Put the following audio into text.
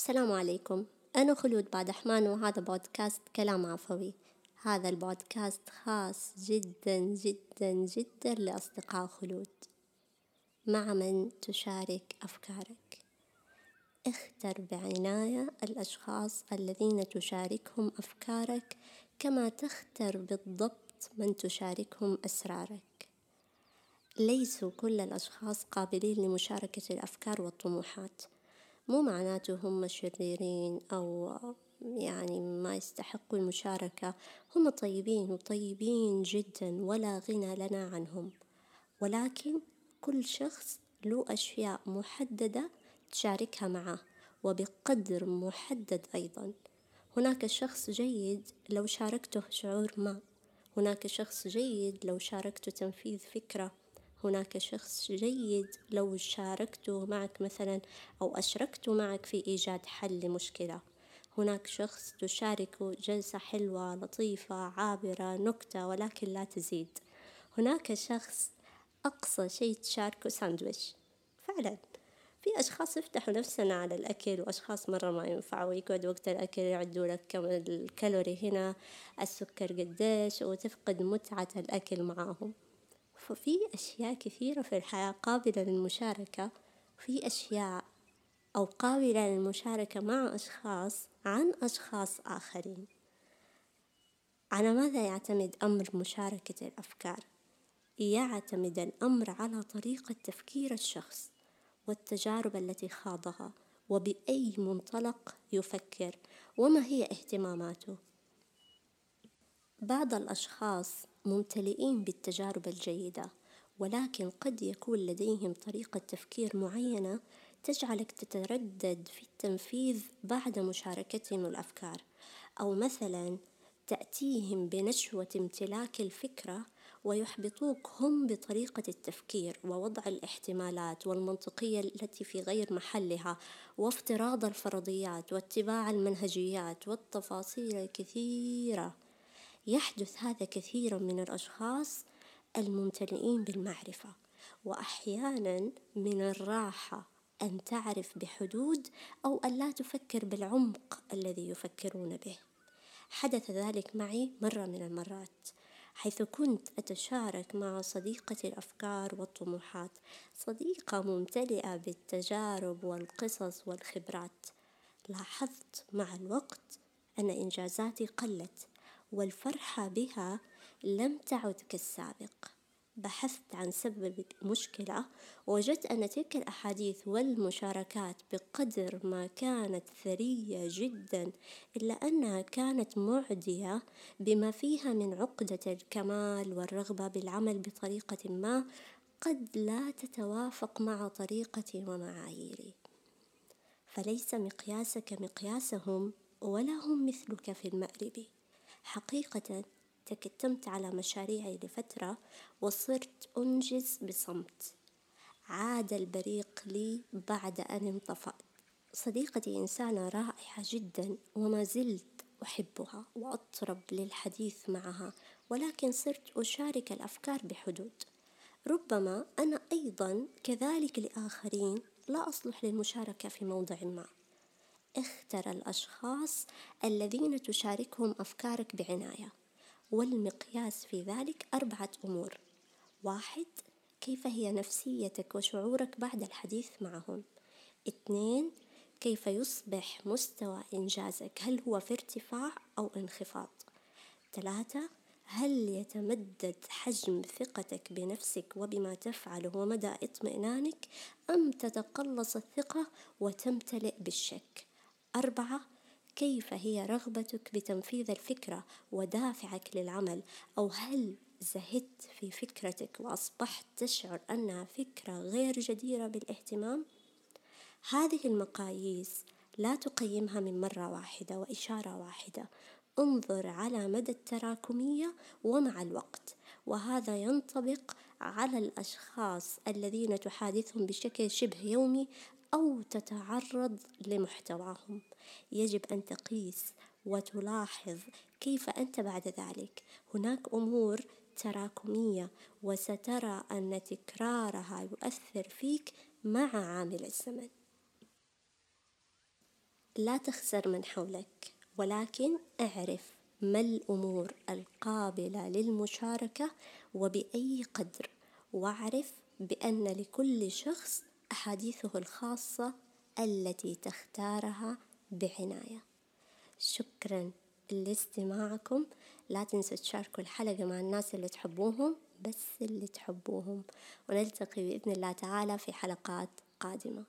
السلام عليكم. أنا خلود بادحمان وهذا بودكاست كلام عفوي. هذا البودكاست خاص جدا جدا جدا لأصدقاء خلود. مع من تشارك أفكارك. اختر بعناية الأشخاص الذين تشاركهم أفكارك كما تختر بالضبط من تشاركهم أسرارك. ليسوا كل الأشخاص قابلين لمشاركة الأفكار والطموحات. مو معناته هم شريرين أو يعني ما يستحقوا المشاركة. هم طيبين وطيبين جدا ولا غنى لنا عنهم. ولكن كل شخص له أشياء محددة تشاركها معه وبقدر محدد أيضا. هناك شخص جيد لو شاركته شعور ما. هناك شخص جيد لو شاركته تنفيذ فكرة. هناك شخص جيد لو شاركته معك مثلا أو أشركته معك في إيجاد حل لمشكلة. هناك شخص تشاركه جلسة حلوة لطيفة عابرة نكتة ولكن لا تزيد. هناك شخص أقصى شيء تشاركه ساندويش. فعلا. في أشخاص يفتحوا نفسنا على الأكل وأشخاص مرة ما ينفعوا يقعدوا وقت الأكل يعدوا لك كم الكالوري هنا السكر قديش وتفقد متعة الأكل معاهم. ففي أشياء كثيرة في الحياة قابلة للمشاركة. في أشياء أو قابلة للمشاركة مع أشخاص عن أشخاص آخرين. على ماذا يعتمد أمر مشاركة الأفكار؟ يعتمد الأمر على طريقة تفكير الشخص والتجارب التي خاضها وبأي منطلق يفكر وما هي اهتماماته. بعض الأشخاص ممتلئين بالتجارب الجيدة ولكن قد يكون لديهم طريقة تفكير معينة تجعلك تتردد في التنفيذ بعد مشاركتهم الأفكار. أو مثلا تأتيهم بنشوة امتلاك الفكرة ويحبطوك هم بطريقة التفكير ووضع الاحتمالات والمنطقية التي في غير محلها وافتراض الفرضيات واتباع المنهجيات والتفاصيل الكثيرة. يحدث هذا كثيرا من الأشخاص الممتلئين بالمعرفة وأحيانا من الراحة أن تعرف بحدود أو أن لا تفكر بالعمق الذي يفكرون به. حدث ذلك معي مرة من المرات حيث كنت أتشارك مع صديقة الأفكار والطموحات صديقة ممتلئة بالتجارب والقصص والخبرات. لاحظت مع الوقت أن إنجازاتي قلت والفرحة بها لم تعد كالسابق. بحثت عن سبب المشكلة ووجدت أن تلك الأحاديث والمشاركات بقدر ما كانت ثرية جدا إلا أنها كانت معدية بما فيها من عقدة الكمال والرغبة بالعمل بطريقة ما قد لا تتوافق مع طريقتي ومعاييري فليس مقياسك مقياسهم ولا هم مثلك في المأرب. حقيقة تكتمت على مشاريعي لفترة وصرت أنجز بصمت. عاد البريق لي بعد أن انطفأت. صديقتي إنسانة رائعة جدا وما زلت أحبها وأطرب للحديث معها ولكن صرت أشارك الأفكار بحدود. ربما أنا أيضا كذلك لآخرين لا أصلح للمشاركة في موضع ما. اختر الأشخاص الذين تشاركهم أفكارك بعناية والمقياس في ذلك أربعة أمور. واحد كيف هي نفسيتك وشعورك بعد الحديث معهم؟ اثنين كيف يصبح مستوى إنجازك؟ هل هو في ارتفاع أو انخفاض؟ ثلاثة هل يتمدد حجم ثقتك بنفسك وبما تفعله ومدى اطمئنانك أم تتقلص الثقة وتمتلئ بالشك؟ أربعة كيف هي رغبتك بتنفيذ الفكرة ودافعك للعمل أو هل زهدت في فكرتك وأصبحت تشعر أنها فكرة غير جديرة بالاهتمام؟ هذه المقاييس لا تقيمها من مرة واحدة وإشارة واحدة انظر على مدى التراكمية ومع الوقت وهذا ينطبق على الأشخاص الذين تحادثهم بشكل شبه يومي أو تتعرض لمحتواهم. يجب أن تقيس وتلاحظ كيف أنت بعد ذلك. هناك أمور تراكمية وسترى أن تكرارها يؤثر فيك مع عامل الزمن. لا تخسر من حولك، ولكن اعرف ما الأمور القابلة للمشاركة وبأي قدر، واعرف بأن لكل شخص أحاديثه الخاصة التي تختارها بعناية. شكرًا لاستماعكم، لا تنسوا تشاركوا الحلقة مع الناس اللي تحبوهم بس اللي تحبوهم، ونلتقي بإذن الله تعالى في حلقات قادمة.